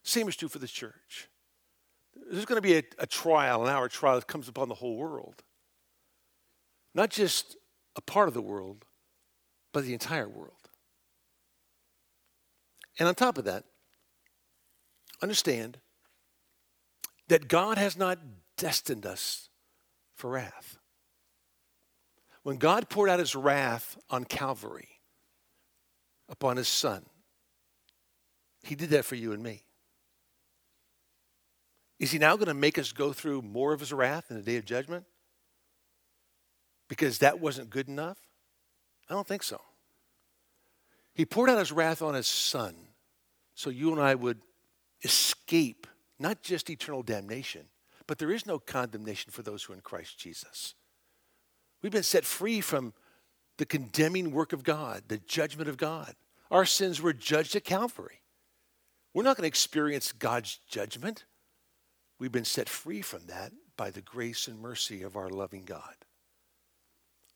Same is true for the church. There's going to be a, a trial, an hour trial that comes upon the whole world. Not just a part of the world, but the entire world. And on top of that, understand that God has not destined us for wrath. When God poured out his wrath on Calvary upon his son, he did that for you and me. Is he now going to make us go through more of his wrath in the day of judgment? Because that wasn't good enough? I don't think so. He poured out his wrath on his son so you and I would escape not just eternal damnation, but there is no condemnation for those who are in Christ Jesus. We've been set free from the condemning work of God, the judgment of God. Our sins were judged at Calvary. We're not going to experience God's judgment. We've been set free from that by the grace and mercy of our loving God.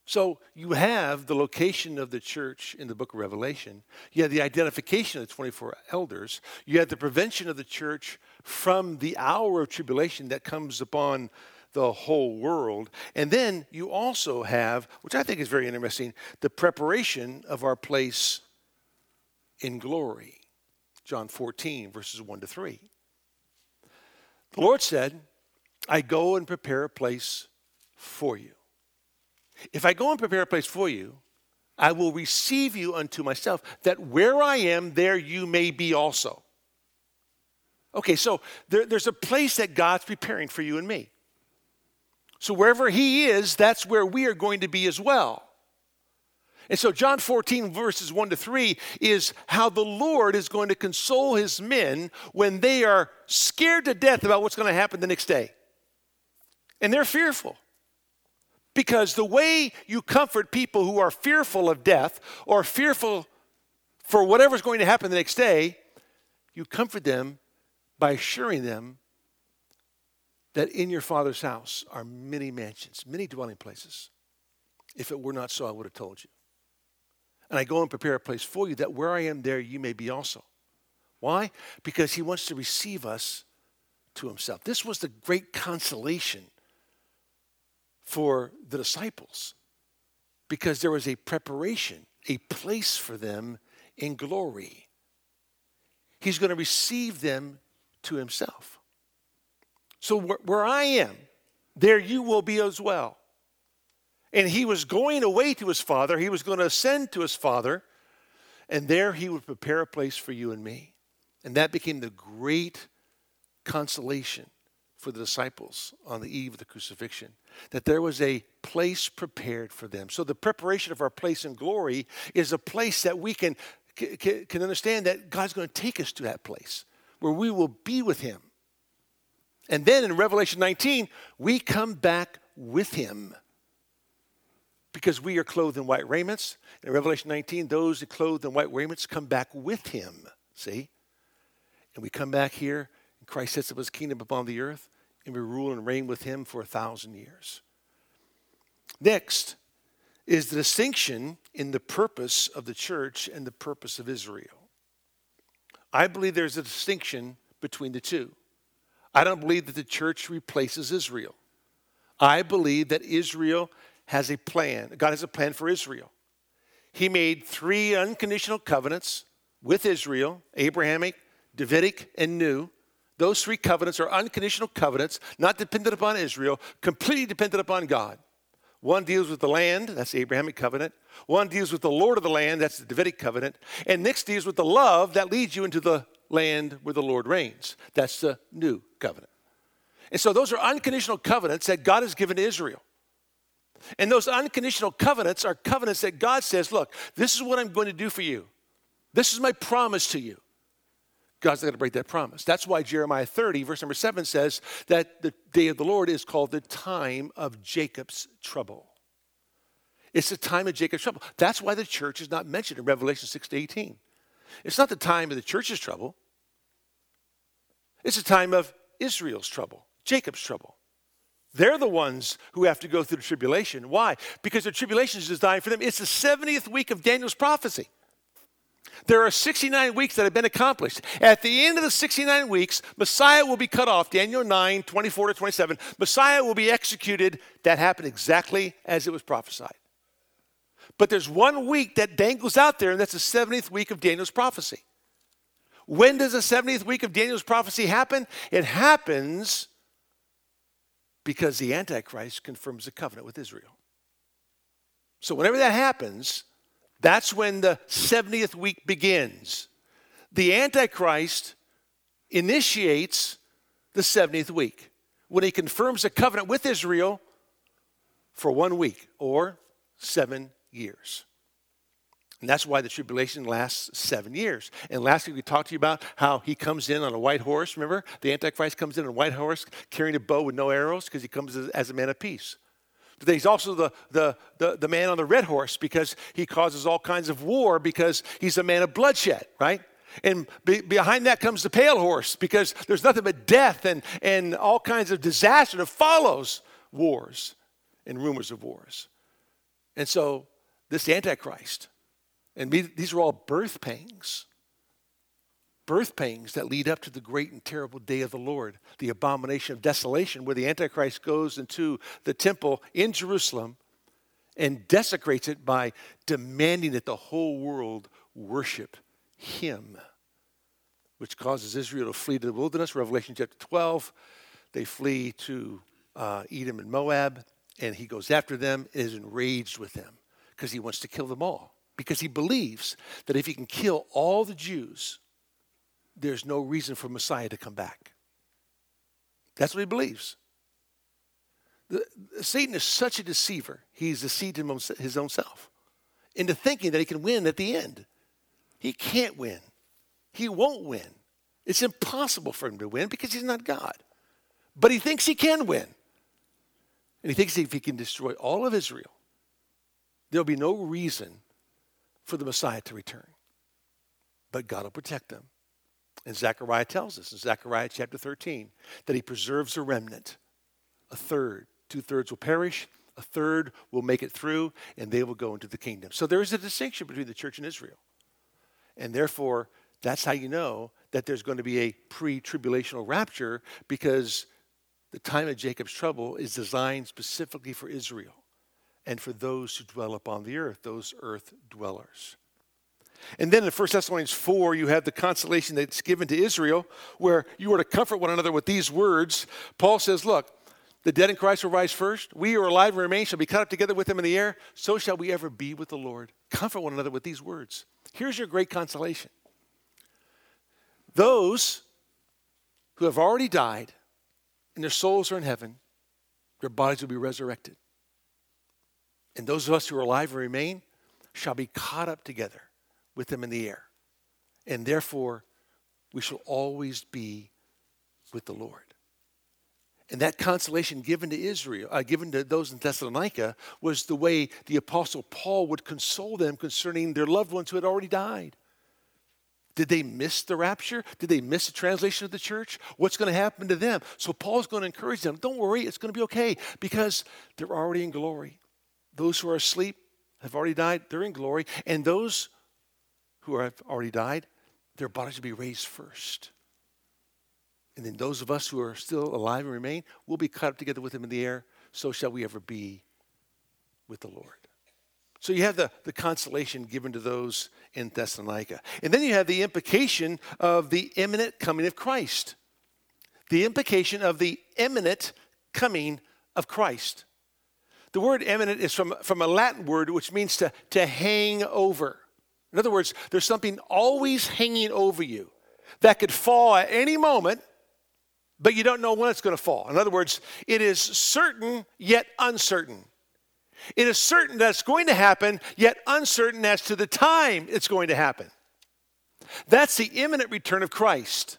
So you have the location of the church in the book of Revelation. You have the identification of the 24 elders. You have the prevention of the church from the hour of tribulation that comes upon the whole world. And then you also have, which I think is very interesting, the preparation of our place in glory. John 14, verses 1 to 3. The Lord said, I go and prepare a place for you. If I go and prepare a place for you, I will receive you unto myself, that where I am, there you may be also. Okay, so there, there's a place that God's preparing for you and me. So wherever He is, that's where we are going to be as well. And so, John 14, verses 1 to 3, is how the Lord is going to console his men when they are scared to death about what's going to happen the next day. And they're fearful. Because the way you comfort people who are fearful of death or fearful for whatever's going to happen the next day, you comfort them by assuring them that in your Father's house are many mansions, many dwelling places. If it were not so, I would have told you. And I go and prepare a place for you that where I am, there you may be also. Why? Because he wants to receive us to himself. This was the great consolation for the disciples because there was a preparation, a place for them in glory. He's going to receive them to himself. So where, I am, there you will be as well. And he was going away to his father, he was going to ascend to his father, and there he would prepare a place for you and me. And that became the great consolation for the disciples on the eve of the crucifixion, that there was a place prepared for them. So the preparation of our place in glory is a place that we can, can, understand that God's going to take us to that place where we will be with Him. And then in Revelation 19, we come back with Him because we are clothed in white raiments. In Revelation 19, those clothed in white raiments come back with Him. See? And we come back here, and Christ sets up His kingdom upon the earth and we rule and reign with him for a thousand years. Next is the distinction in the purpose of the church and the purpose of Israel. I believe there's a distinction between the two. I don't believe that the church replaces Israel. I believe that Israel has a plan. God has a plan for Israel. He made three unconditional covenants with Israel Abrahamic, Davidic, and new. Those three covenants are unconditional covenants, not dependent upon Israel, completely dependent upon God. One deals with the land, that's the Abrahamic covenant. One deals with the Lord of the land, that's the Davidic covenant. And next deals with the love that leads you into the land where the Lord reigns. That's the new covenant. And so those are unconditional covenants that God has given to Israel. And those unconditional covenants are covenants that God says, look, this is what I'm going to do for you. This is my promise to you. God's not going to break that promise. That's why Jeremiah 30, verse number 7 says that the day of the Lord is called the time of Jacob's trouble. It's the time of Jacob's trouble. That's why the church is not mentioned in Revelation 6 to 18. It's not the time of the church's trouble, it's the time of Israel's trouble, Jacob's trouble. They're the ones who have to go through the tribulation. Why? Because the tribulation is designed for them. It's the 70th week of Daniel's prophecy. There are 69 weeks that have been accomplished. At the end of the 69 weeks, Messiah will be cut off. Daniel 9, 24 to 27. Messiah will be executed. That happened exactly as it was prophesied. But there's one week that dangles out there, and that's the 70th week of Daniel's prophecy. When does the 70th week of Daniel's prophecy happen? It happens because the Antichrist confirms the covenant with Israel. So, whenever that happens, that's when the 70th week begins. The Antichrist initiates the 70th week, when he confirms a covenant with Israel for one week or seven years. And that's why the tribulation lasts seven years. And last week we talked to you about how he comes in on a white horse. Remember? The Antichrist comes in on a white horse carrying a bow with no arrows because he comes as a man of peace. He's also the, the, the, the man on the red horse because he causes all kinds of war because he's a man of bloodshed, right? And be, behind that comes the pale horse because there's nothing but death and, and all kinds of disaster that follows wars and rumors of wars. And so, this Antichrist, and these are all birth pangs, birth pangs that lead up to the great and terrible day of the Lord, the abomination of desolation, where the Antichrist goes into the temple in Jerusalem and desecrates it by demanding that the whole world worship him, which causes Israel to flee to the wilderness. Revelation chapter 12. They flee to uh, Edom and Moab, and he goes after them is enraged with them because he wants to kill them all. Because he believes that if he can kill all the Jews, there's no reason for Messiah to come back. That's what he believes. The, Satan is such a deceiver, he's deceived his own self into thinking that he can win at the end. He can't win. He won't win. It's impossible for him to win because he's not God. But he thinks he can win. And he thinks if he can destroy all of Israel, there'll be no reason for the Messiah to return. But God will protect them. And Zechariah tells us in Zechariah chapter 13 that he preserves a remnant. A third, two thirds will perish, a third will make it through, and they will go into the kingdom. So there is a distinction between the church and Israel. And therefore, that's how you know that there's going to be a pre tribulational rapture because the time of Jacob's trouble is designed specifically for Israel and for those who dwell upon the earth, those earth dwellers. And then in 1 Thessalonians 4, you have the consolation that's given to Israel, where you are to comfort one another with these words. Paul says, Look, the dead in Christ will rise first. We who are alive and remain shall be caught up together with them in the air. So shall we ever be with the Lord. Comfort one another with these words. Here's your great consolation those who have already died and their souls are in heaven, their bodies will be resurrected. And those of us who are alive and remain shall be caught up together with them in the air. And therefore, we shall always be with the Lord. And that consolation given to Israel, uh, given to those in Thessalonica, was the way the Apostle Paul would console them concerning their loved ones who had already died. Did they miss the rapture? Did they miss the translation of the church? What's going to happen to them? So Paul's going to encourage them don't worry, it's going to be okay because they're already in glory. Those who are asleep have already died, they're in glory. And those who have already died, their bodies will be raised first. And then those of us who are still alive and remain will be caught up together with him in the air. So shall we ever be with the Lord. So you have the, the consolation given to those in Thessalonica. And then you have the implication of the imminent coming of Christ. The implication of the imminent coming of Christ. The word imminent is from, from a Latin word which means to, to hang over. In other words, there's something always hanging over you that could fall at any moment, but you don't know when it's going to fall. In other words, it is certain yet uncertain. It is certain that it's going to happen, yet uncertain as to the time it's going to happen. That's the imminent return of Christ.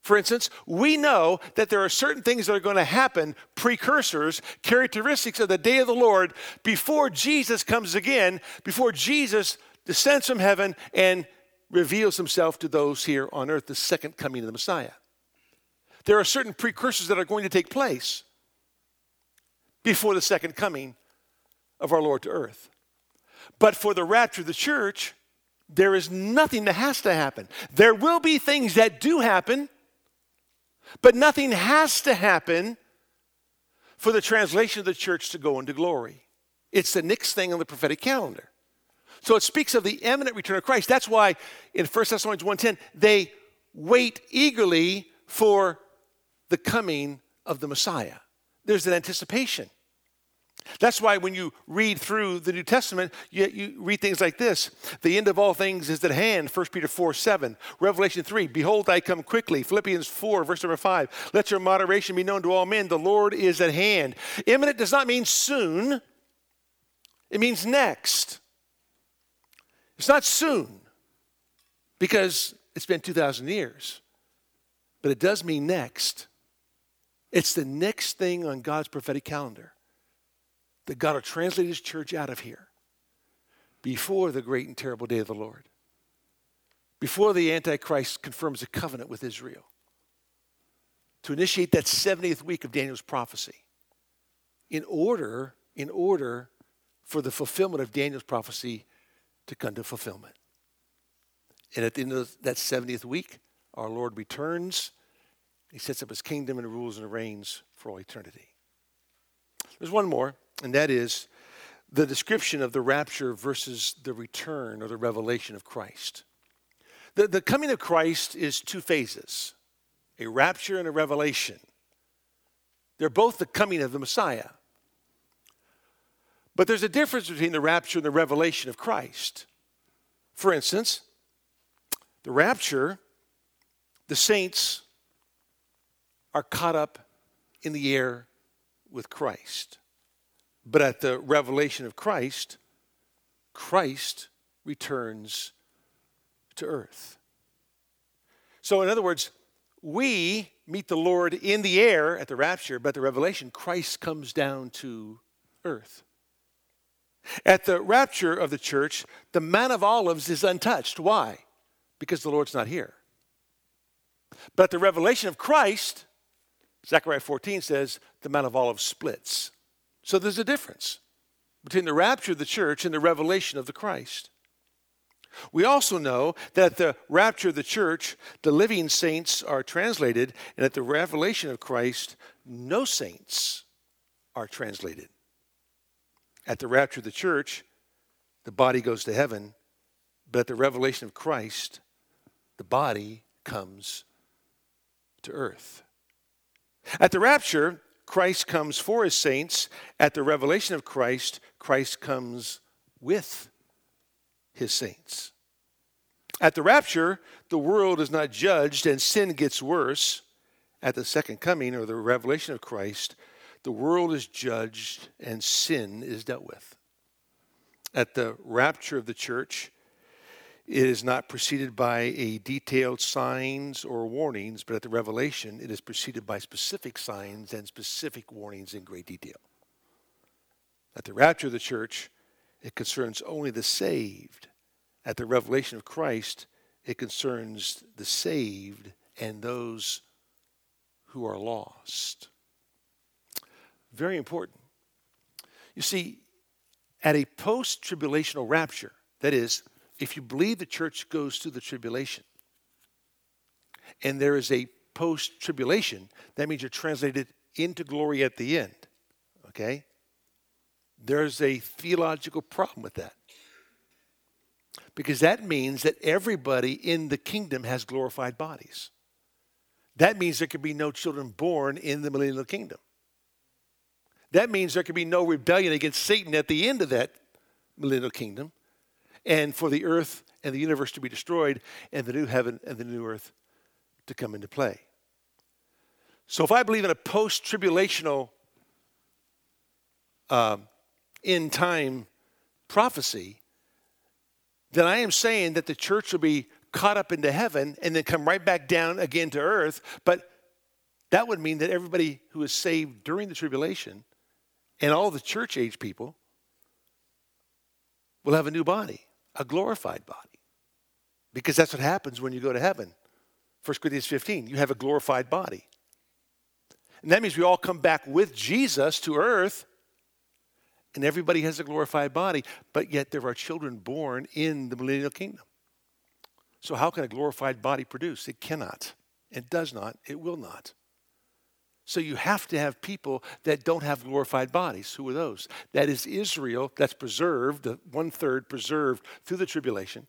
For instance, we know that there are certain things that are going to happen, precursors, characteristics of the day of the Lord, before Jesus comes again, before Jesus descends from heaven and reveals himself to those here on earth, the second coming of the Messiah. There are certain precursors that are going to take place before the second coming of our Lord to earth. But for the rapture of the church, there is nothing that has to happen. There will be things that do happen, but nothing has to happen for the translation of the church to go into glory. It's the next thing on the prophetic calendar. So it speaks of the imminent return of Christ. That's why in 1 Thessalonians 1:10 they wait eagerly for the coming of the Messiah. There's an anticipation. That's why when you read through the New Testament, you, you, read things like this The end of all things is at hand, 1 Peter 4 7. Revelation 3, Behold, I come quickly. Philippians 4, verse number 5. Let your moderation be known to all men. The Lord is at hand. Imminent does not mean soon, it means next. It's not soon because it's been 2,000 years, but it does mean next. It's the next thing on God's prophetic calendar that God will translate his church out of here before the great and terrible day of the Lord, before the Antichrist confirms a covenant with Israel, to initiate that 70th week of Daniel's prophecy in order, in order for the fulfillment of Daniel's prophecy to come to fulfillment. And at the end of that 70th week, our Lord returns. He sets up his kingdom and rules and reigns for all eternity. There's one more and that is the description of the rapture versus the return or the revelation of Christ. The, the coming of Christ is two phases a rapture and a revelation. They're both the coming of the Messiah. But there's a difference between the rapture and the revelation of Christ. For instance, the rapture, the saints are caught up in the air with Christ. But at the revelation of Christ, Christ returns to earth. So, in other words, we meet the Lord in the air at the rapture, but the revelation, Christ comes down to earth. At the rapture of the church, the Mount of Olives is untouched. Why? Because the Lord's not here. But the revelation of Christ, Zechariah 14 says, the Mount of Olives splits. So there's a difference between the rapture of the church and the revelation of the Christ. We also know that at the rapture of the church, the living saints are translated, and at the revelation of Christ, no saints are translated. At the rapture of the church, the body goes to heaven, but at the revelation of Christ, the body comes to earth. At the rapture, Christ comes for his saints. At the revelation of Christ, Christ comes with his saints. At the rapture, the world is not judged and sin gets worse. At the second coming or the revelation of Christ, the world is judged and sin is dealt with. At the rapture of the church, it is not preceded by a detailed signs or warnings, but at the revelation, it is preceded by specific signs and specific warnings in great detail. At the rapture of the church, it concerns only the saved. At the revelation of Christ, it concerns the saved and those who are lost. Very important. You see, at a post tribulational rapture, that is, if you believe the church goes through the tribulation and there is a post tribulation, that means you're translated into glory at the end. Okay? There's a theological problem with that. Because that means that everybody in the kingdom has glorified bodies. That means there can be no children born in the millennial kingdom. That means there can be no rebellion against Satan at the end of that millennial kingdom and for the earth and the universe to be destroyed and the new heaven and the new earth to come into play. So if I believe in a post tribulational um, end time prophecy, then I am saying that the church will be caught up into heaven and then come right back down again to earth. But that would mean that everybody who is saved during the tribulation and all the church age people will have a new body a glorified body. Because that's what happens when you go to heaven. 1 Corinthians 15, you have a glorified body. And that means we all come back with Jesus to earth, and everybody has a glorified body, but yet there are children born in the millennial kingdom. So, how can a glorified body produce? It cannot. It does not. It will not. So you have to have people that don't have glorified bodies. Who are those? That is Israel that's preserved, one third preserved through the tribulation.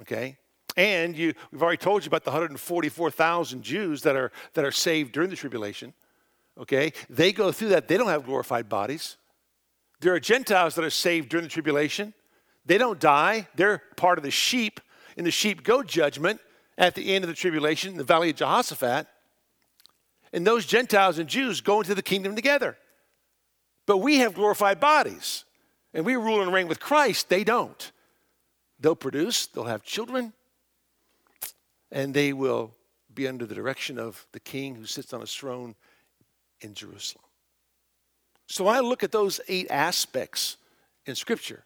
Okay? And you, we've already told you about the 144,000 Jews that are, that are saved during the tribulation. Okay? They go through that. They don't have glorified bodies. There are Gentiles that are saved during the tribulation. They don't die, they're part of the sheep in the sheep go judgment at the end of the tribulation in the valley of Jehoshaphat. And those Gentiles and Jews go into the kingdom together. But we have glorified bodies and we rule and reign with Christ. They don't. They'll produce, they'll have children, and they will be under the direction of the king who sits on his throne in Jerusalem. So I look at those eight aspects in Scripture.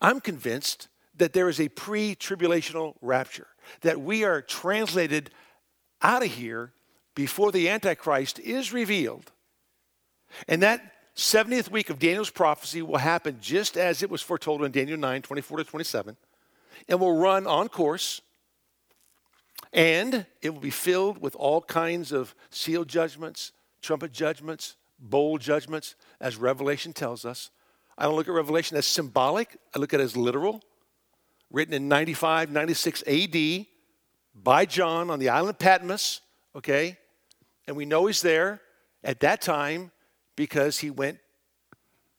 I'm convinced that there is a pre tribulational rapture, that we are translated out of here before the Antichrist is revealed. And that 70th week of Daniel's prophecy will happen just as it was foretold in Daniel 9 24 to 27, and will run on course. And it will be filled with all kinds of seal judgments, trumpet judgments, bowl judgments, as Revelation tells us. I don't look at Revelation as symbolic, I look at it as literal. Written in 95, 96 AD by John on the island Patmos, okay? And we know he's there at that time because he went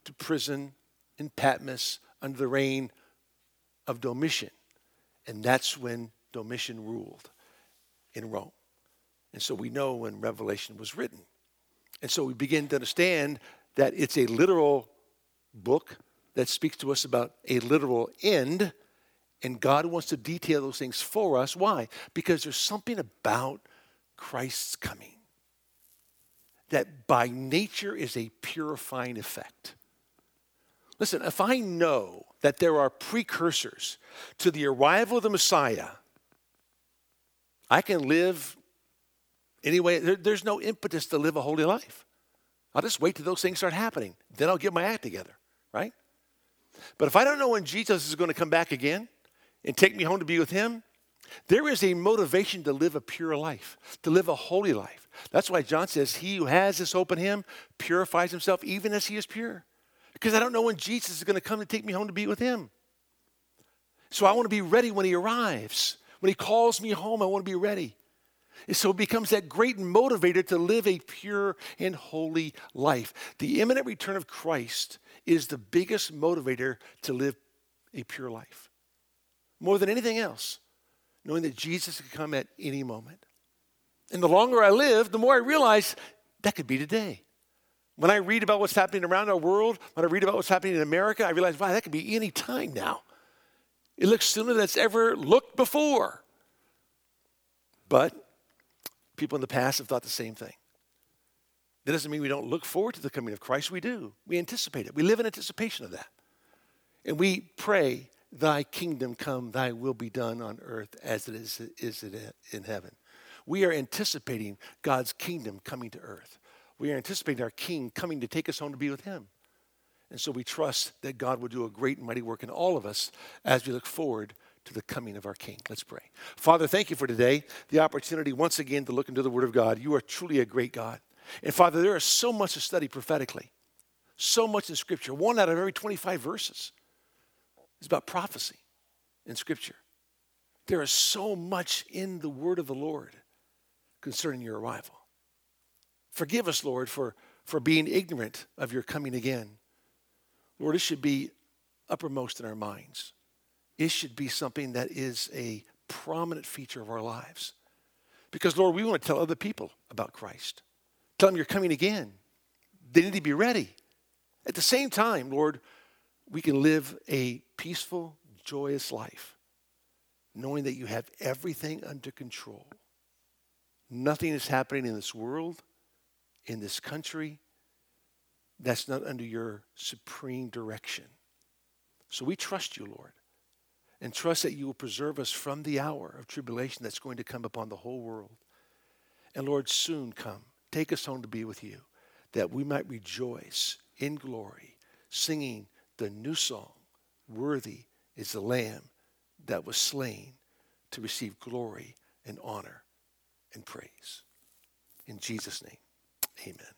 to prison in Patmos under the reign of Domitian. And that's when Domitian ruled in Rome. And so we know when Revelation was written. And so we begin to understand that it's a literal book that speaks to us about a literal end. And God wants to detail those things for us. Why? Because there's something about Christ's coming that by nature is a purifying effect. Listen, if I know that there are precursors to the arrival of the Messiah, I can live anyway. There, there's no impetus to live a holy life. I'll just wait till those things start happening. Then I'll get my act together, right? But if I don't know when Jesus is going to come back again and take me home to be with him, there is a motivation to live a pure life, to live a holy life. That's why John says, He who has this hope in him purifies himself even as he is pure. Because I don't know when Jesus is going to come to take me home to be with him. So I want to be ready when he arrives. When he calls me home, I want to be ready. And so it becomes that great motivator to live a pure and holy life. The imminent return of Christ is the biggest motivator to live a pure life. More than anything else knowing that Jesus could come at any moment. And the longer I live, the more I realize that could be today. When I read about what's happening around our world, when I read about what's happening in America, I realize, wow, that could be any time now. It looks sooner than it's ever looked before. But people in the past have thought the same thing. That doesn't mean we don't look forward to the coming of Christ. We do. We anticipate it. We live in anticipation of that. And we pray Thy kingdom come, thy will be done on earth as it is, is it in heaven. We are anticipating God's kingdom coming to earth. We are anticipating our king coming to take us home to be with him. And so we trust that God will do a great and mighty work in all of us as we look forward to the coming of our King. Let's pray. Father, thank you for today, the opportunity once again to look into the Word of God. You are truly a great God. And Father, there is so much to study prophetically, so much in Scripture, one out of every 25 verses. It's about prophecy in Scripture. There is so much in the word of the Lord concerning your arrival. Forgive us, Lord, for, for being ignorant of your coming again. Lord, it should be uppermost in our minds. It should be something that is a prominent feature of our lives. Because, Lord, we want to tell other people about Christ. Tell them you're coming again. They need to be ready. At the same time, Lord, we can live a peaceful, joyous life knowing that you have everything under control. Nothing is happening in this world, in this country, that's not under your supreme direction. So we trust you, Lord, and trust that you will preserve us from the hour of tribulation that's going to come upon the whole world. And Lord, soon come. Take us home to be with you, that we might rejoice in glory, singing the new song Worthy is the Lamb that was slain to receive glory and honor and praise. In Jesus' name, amen.